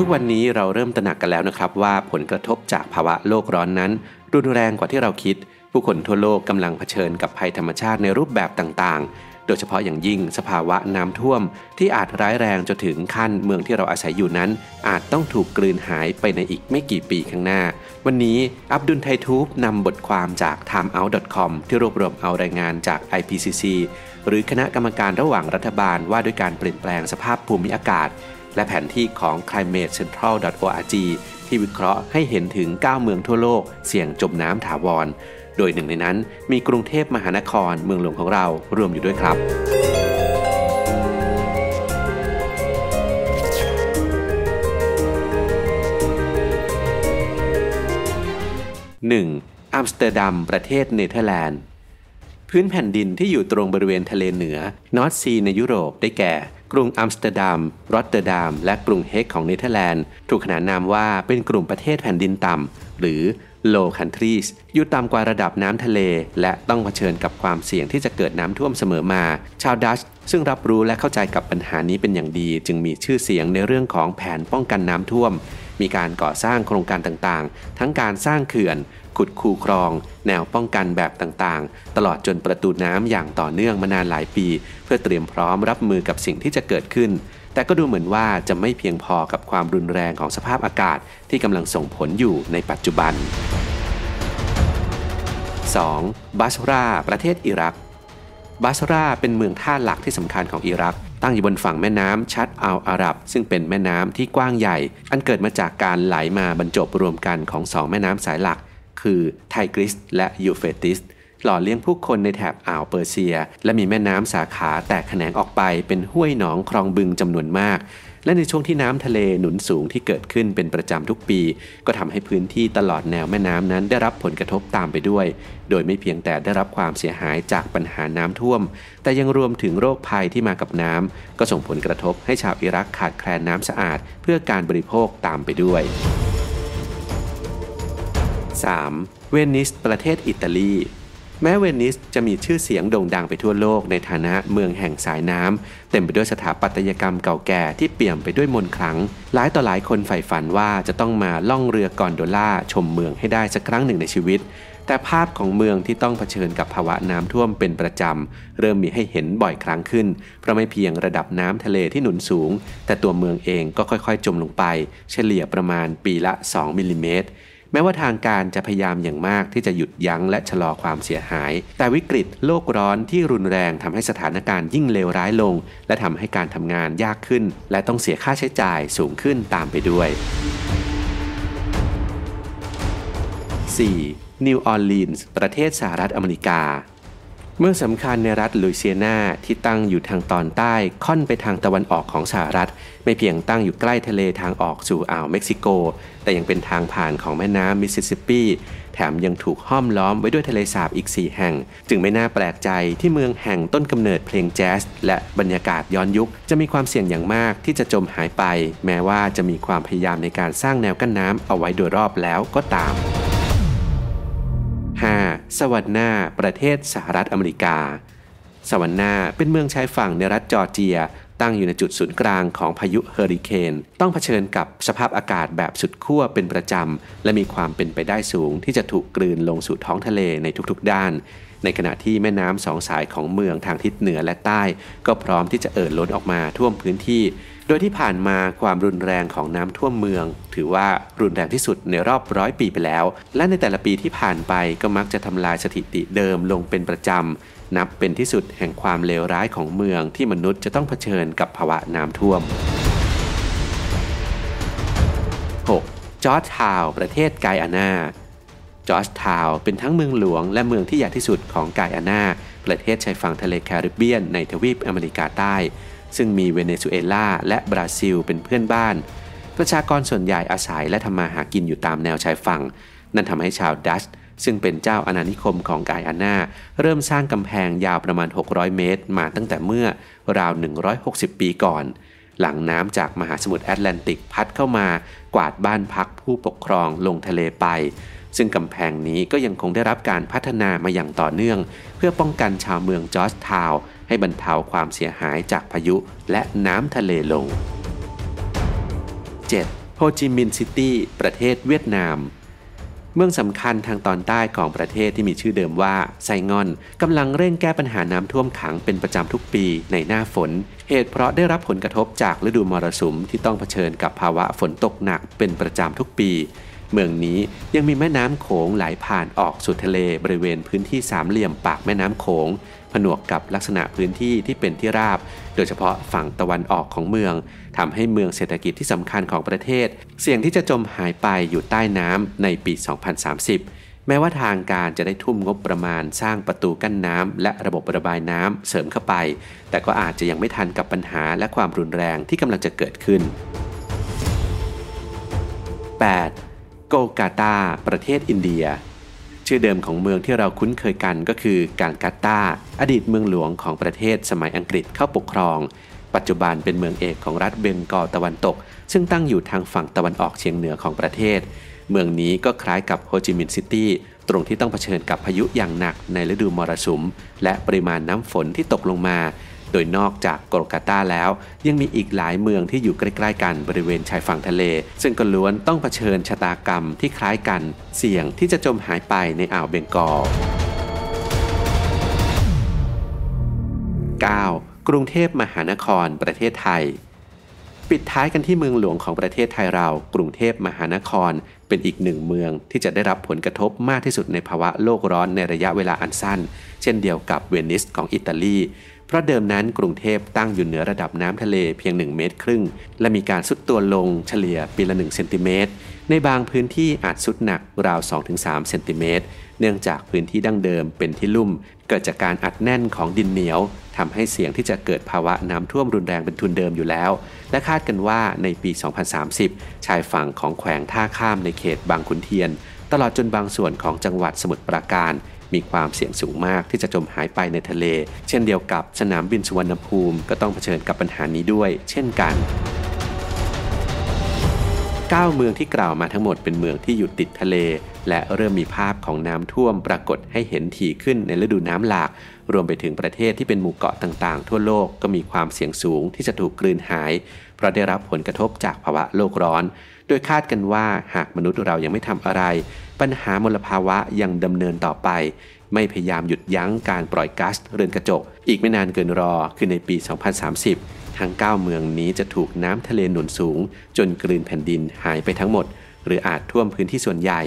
ทุกวันนี้เราเริ่มตระหนักกันแล้วนะครับ ว่าผลกระทบจากภาวะโลกร้อนนั้น รุนแรงกว่าที่เราคิด ผู้คนทั่วโลกกำลังเผชิญกับภัยธรรมชาติในรูปแบบต่างๆ โดยเฉพาะอย่างยิ่งสภาวะน้ำท่วม ที่อาจร้ายแรงจนถึงขั้นเมืองที่เราอาศัยอยู่นั้น อาจต้องถูกกลืนหายไปในอีกไม่กี่ปีข้างหน้า วันนี้อับดุลไททูบนำบทความจาก timeout.com ที่รวบรวมเอารายงานจาก IPCC หรือคณะกรรมการระหว่างรัฐบาลว่าด้วยการเปลี่ยนแปลงสภาพภูมิอากาศ และแผนที่ของ climatecentral.org ที่วิเคราะห์ให้เห็นถึง 9 เมืองทั่วโลกเสี่ยงจมน้ำถาวร โดยหนึ่งในนั้นมีกรุงเทพมหานครเมืองหลวงของเรารวมอยู่ด้วยครับ 1. อัมสเตอร์ดัมประเทศเนเธอร์แลนด์ พื้นแผ่นดินที่อยู่ตรงบริเวณทะเลเหนือNorth Sea ในยุโรปได้แก่ กรุงอัมสเตอร์ดัมรอตเตอร์ดัมและกรุงเฮกของเนเธอร์แลนด์ ถูกขนานนามว่าเป็นกลุ่มประเทศแผ่นดินต่ำหรือ low countries อยู่ต่ำกว่าระดับน้ำทะเล และต้องเผชิญกับความเสี่ยงที่จะเกิดน้ำท่วมเสมอมา ชาวดัตช์ซึ่งรับรู้และเข้าใจกับปัญหานี้เป็นอย่างดี จึงมีชื่อเสียงในเรื่องของแผนป้องกันน้ำท่วม มีการก่อสร้างโครงการต่างๆ ทั้งการสร้างเขื่อน ขุดคูคลอง แนวป้องกันแบบต่างๆ ตลอดจนประตูน้ำอย่างต่อเนื่องมานานหลายปี เพื่อเตรียมพร้อมรับมือกับสิ่งที่จะเกิดขึ้น แต่ก็ดูเหมือนว่าจะไม่เพียงพอกับความรุนแรงของสภาพอากาศที่กำลังส่งผลอยู่ในปัจจุบัน 2. บาสราประเทศอิรักบาสราเป็นเมืองท่าหลักที่สำคัญของอิรัก ตั้งอยู่บนฝั่งแม่น้ำชัดอัลอารับ ซึ่งเป็นแม่น้ำที่กว้างใหญ่ อันเกิดมาจากการไหลมาบรรจบรวมกันของสองแม่น้ำสายหลัก คือไทกริสและยูเฟติสหล่อเลี้ยงผู้คนในแถบอ่าวเปอร์เซีย และมีแม่น้ำสาขาแตกแขนงออกไปเป็นห้วยหนองคลองบึงจำนวนมาก และในช่วงที่น้ำทะเลหนุนสูงที่เกิดขึ้นเป็นประจำทุกปี ก็ทำให้พื้นที่ตลอดแนวแม่น้ำนั้นได้รับผลกระทบตามไปด้วย โดยไม่เพียงแต่ได้รับความเสียหายจากปัญหาน้ำท่วม แต่ยังรวมถึงโรคภัยที่มากับน้ำก็ส่งผลกระทบให้ชาวอิรักขาดแคลนน้ำสะอาด เพื่อการบริโภคตามไปด้วย 3. เวนิสประเทศอิตาลี แม้เวนิสจะมีชื่อเสียงโด่งดังไปทั่วโลกในฐานะเมืองแห่งสายน้ำเต็มไปด้วยสถาปัตยกรรมเก่าแก่ที่เปี่ยมไปด้วยมนต์ขลัง หลายต่อหลายคนใฝ่ฝันว่าจะต้องมาล่องเรือกอนโดล่าชมเมืองให้ได้สักครั้งหนึ่งในชีวิต แต่ภาพของเมืองที่ต้องเผชิญกับภาวะน้ำท่วมเป็นประจำเริ่มมีให้เห็นบ่อยครั้งขึ้น เพราะไม่เพียงระดับน้ำทะเลที่หนุนสูง แต่ตัวเมืองเองก็ค่อยๆ จมลงไป เฉลี่ยประมาณปีละ 2มิลลิเมตร แม้ว่าทางการจะพยายามอย่างมากที่จะหยุดยั้งและชะลอความเสียหาย แต่วิกฤตโลกร้อนที่รุนแรงทำให้สถานการณ์ยิ่งเลวร้ายลง และทำให้การทำงานยากขึ้น และต้องเสียค่าใช้จ่ายสูงขึ้นตามไปด้วย 4. นิวออร์ลีนส์ประเทศสหรัฐอเมริกา เมืองสำคัญในรัฐลุยเซียนาที่ตั้งอยู่ทางตอนใต้ค่อนไปทางตะวันออกของสหรัฐ ไม่เพียงตั้งอยู่ใกล้ทะเลทางออกสู่อ่าวเม็กซิโก แต่ยังเป็นทางผ่านของแม่น้ำมิสซิสซิปปีแถมยังถูกห้อมล้อมไว้ด้วยทะเลสาบอีก 4 แห่ง จึงไม่น่าแปลกใจที่เมืองแห่งต้นกำเนิดเพลงแจ๊สและบรรยากาศย้อนยุค จะมีความเสี่ยงอย่างมากที่จะจมหายไป แม้ว่าจะมีความพยายามในการสร้างแนวกั้นน้ำเอาไว้โดยรอบแล้วก็ตาม 5. สวรรค์นาประเทศสหรัฐอเมริกา สวรรค์นาเป็นเมืองชายฝั่งในรัฐจอร์เจีย ตั้งอยู่ในจุดศูนย์กลางของพายุเฮอริเคน ต้องเผชิญกับสภาพอากาศแบบสุดขั้วเป็นประจำ และมีความเป็นไปได้สูงที่จะถูกกลืนลงสู่ท้องทะเลในทุกๆด้าน ในขณะที่แม่น้ำสองสายของเมืองทางทิศเหนือและใต้ ก็พร้อมที่จะเอ่อล้นออกมาท่วมพื้นที่ โดยที่ผ่านมาความรุนแรงของน้ำท่วมเมือง ถือว่ารุนแรงที่สุดในรอบร้อยปีไปแล้ว และในแต่ละปีที่ผ่านไปก็มักจะทำลายสถิติเดิมลงเป็นประจำนับเป็นที่สุดแห่งความเลวร้ายของเมืองที่มนุษย์จะต้องเผชิญกับภาวะน้ำท่วม 6. จอร์จทาวประเทศไกอานา จอร์จทาวเป็นทั้งเมืองหลวงและเมืองที่ใหญ่ที่สุดของไกอานาประเทศชายฝั่งทะเลแคริบเบียนในทวีปอเมริกาใต้ ซึ่งมีเวเนซุเอลาและบราซิลเป็นเพื่อนบ้าน ประชากรส่วนใหญ่อาศัยและทำมาหากินอยู่ตามแนวชายฝั่ง นั่นทำให้ชาวดัชซึ่งเป็นเจ้าอาณานิคมของไกอานาเริ่มสร้างกำแพงยาวประมาณ 600 เมตร มาตั้งแต่เมื่อราว 160 ปีก่อน หลังน้ำจากมหาสมุทรแอตแลนติกพัดเข้ามากวาดบ้านพักผู้ปกครองลงทะเลไป ซึ่งกำแพงนี้ก็ยังคงได้รับการพัฒนามาอย่างต่อเนื่อง เพื่อป้องกันชาวเมืองจอร์จทาวให้บรรเทาความเสียหายจากพายุและน้ำทะเลลง 7. โฮจิมินห์ซิตี้ประเทศเวียดนามเมืองสำคัญทางตอนใต้ของประเทศที่มีชื่อเดิมว่าไซงอนกำลังเร่งแก้ปัญหาน้ำท่วมขังเป็นประจำทุกปีในหน้าฝน เหตุเพราะได้รับผลกระทบจากฤดูมรสุมที่ต้องเผชิญกับภาวะฝนตกหนักเป็นประจำทุกปี เมืองนี้ยังมีแม่น้ำโขงไหลผ่านออกสู่ทะเลบริเวณพื้นที่สามเหลี่ยมปากแม่น้ำโขง ผนวกกับลักษณะพื้นที่ที่เป็นที่ราบ โดยเฉพาะฝั่งตะวันออกของเมืองทำให้เมืองเศรษฐกิจที่สำคัญของประเทศ เสี่ยงที่จะจมหายไปอยู่ใต้น้ำในปี 2030 แม้ว่าทางการจะได้ทุ่มงบประมาณสร้างประตูกั้นน้ำและระบบระบายน้ำเสริมเข้าไป แต่ก็อาจจะยังไม่ทันกับปัญหาและความรุนแรงที่กำลังจะเกิดขึ้น 8. โกกาตา ประเทศอินเดีย ชื่อเดิมของเมืองที่เราคุ้นเคยกันก็คือ การกาตา อดีตเมืองหลวงของประเทศสมัยอังกฤษเข้าปกครอง ปัจจุบันเป็นเมืองเอกของรัฐเบงกอลตะวันตก ซึ่งตั้งอยู่ทางฝั่งตะวันออกเฉียงเหนือของประเทศ เมืองนี้ก็คล้ายกับโฮจิมินห์ซิตี้ตรงที่ต้องเผชิญกับพายุอย่างหนักในฤดูมรสุม และปริมาณน้ำฝนที่ตกลงมา โดยนอกจากโกลกาตาแล้ว ยังมีอีกหลายเมืองที่อยู่ใกล้ๆกันบริเวณชายฝั่งทะเล ซึ่งก็ล้วนต้องเผชิญชะตากรรมที่คล้ายกัน เสี่ยงที่จะจมหายไปในอ่าวเบงกอล 9. กรุงเทพมหานครประเทศไทยปิดท้ายกันที่เมืองหลวงของประเทศไทยเรา กรุงเทพมหานคร เป็นอีกหนึ่งเมืองที่จะได้รับผลกระทบมากที่สุดในภาวะโลกร้อนในระยะเวลาอันสั้น เช่นเดียวกับเวนิสของอิตาลี เพราะเดิมนั้นกรุงเทพตั้งอยู่เหนือระดับน้ำทะเลเพียง 1 เมตรครึ่ง และมีการสุดตัวลงเฉลี่ยปีละ1เซนติเมตรในบางพื้นที่อาจสุดหนักราว 2-3 เซนติเมตร เนื่องจากพื้นที่ดั้งเดิมเป็นที่ลุ่ม เกิดจากการอัดแน่นของดินเหนียวทำให้เสี่ยงที่จะเกิดภาวะน้ำท่วมรุนแรงเป็นทุนเดิมอยู่แล้ว และคาดกันว่าในปี 2030 ชายฝั่งของแขวงท่าข้ามในเขตบางขุนเทียน ตลอดจนบางส่วนของจังหวัดสมุทรปราการ มีความเสี่ยงสูงมากที่จะจมหายไปในทะเล เช่นเดียวกับสนามบินสุวรรณภูมิก็ต้องเผชิญกับปัญหานี้ด้วย เช่นกัน9เมืองที่กล่าวมาทั้งหมดเป็นเมืองที่อยู่ติดทะเล และเริ่มมีภาพของน้ำท่วมปรากฏให้เห็นถี่ขึ้นในฤดูน้ำหลาก รวมไปถึงประเทศที่เป็นหมู่เกาะต่างๆ ทั่วโลกก็มีความเสี่ยงสูงที่จะถูกกลืนหาย เพราะได้รับผลกระทบจากภาวะโลกร้อน โดยคาดกันว่าหากมนุษย์เรายังไม่ทำอะไร ปัญหามลภาวะยังดำเนินต่อไป ไม่พยายามหยุดยั้งการปล่อยก๊าซเรือนกระจก อีกไม่นานเกินรอคือในปี 2030 ทั้ง 9 เมืองนี้จะถูกน้ำทะเลหนุนสูง จนกลืนแผ่นดินหายไปทั้งหมด หรืออาจท่วมพื้นที่ส่วนใหญ่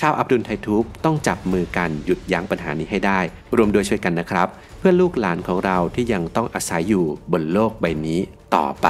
ชาวอับดุลไททูบต้องจับมือกันหยุดยั้งปัญหานี้ให้ได้ รวมโดยช่วยกันนะครับ เพื่อลูกหลานของเราที่ยังต้องอาศัยอยู่บนโลกใบนี้ต่อไป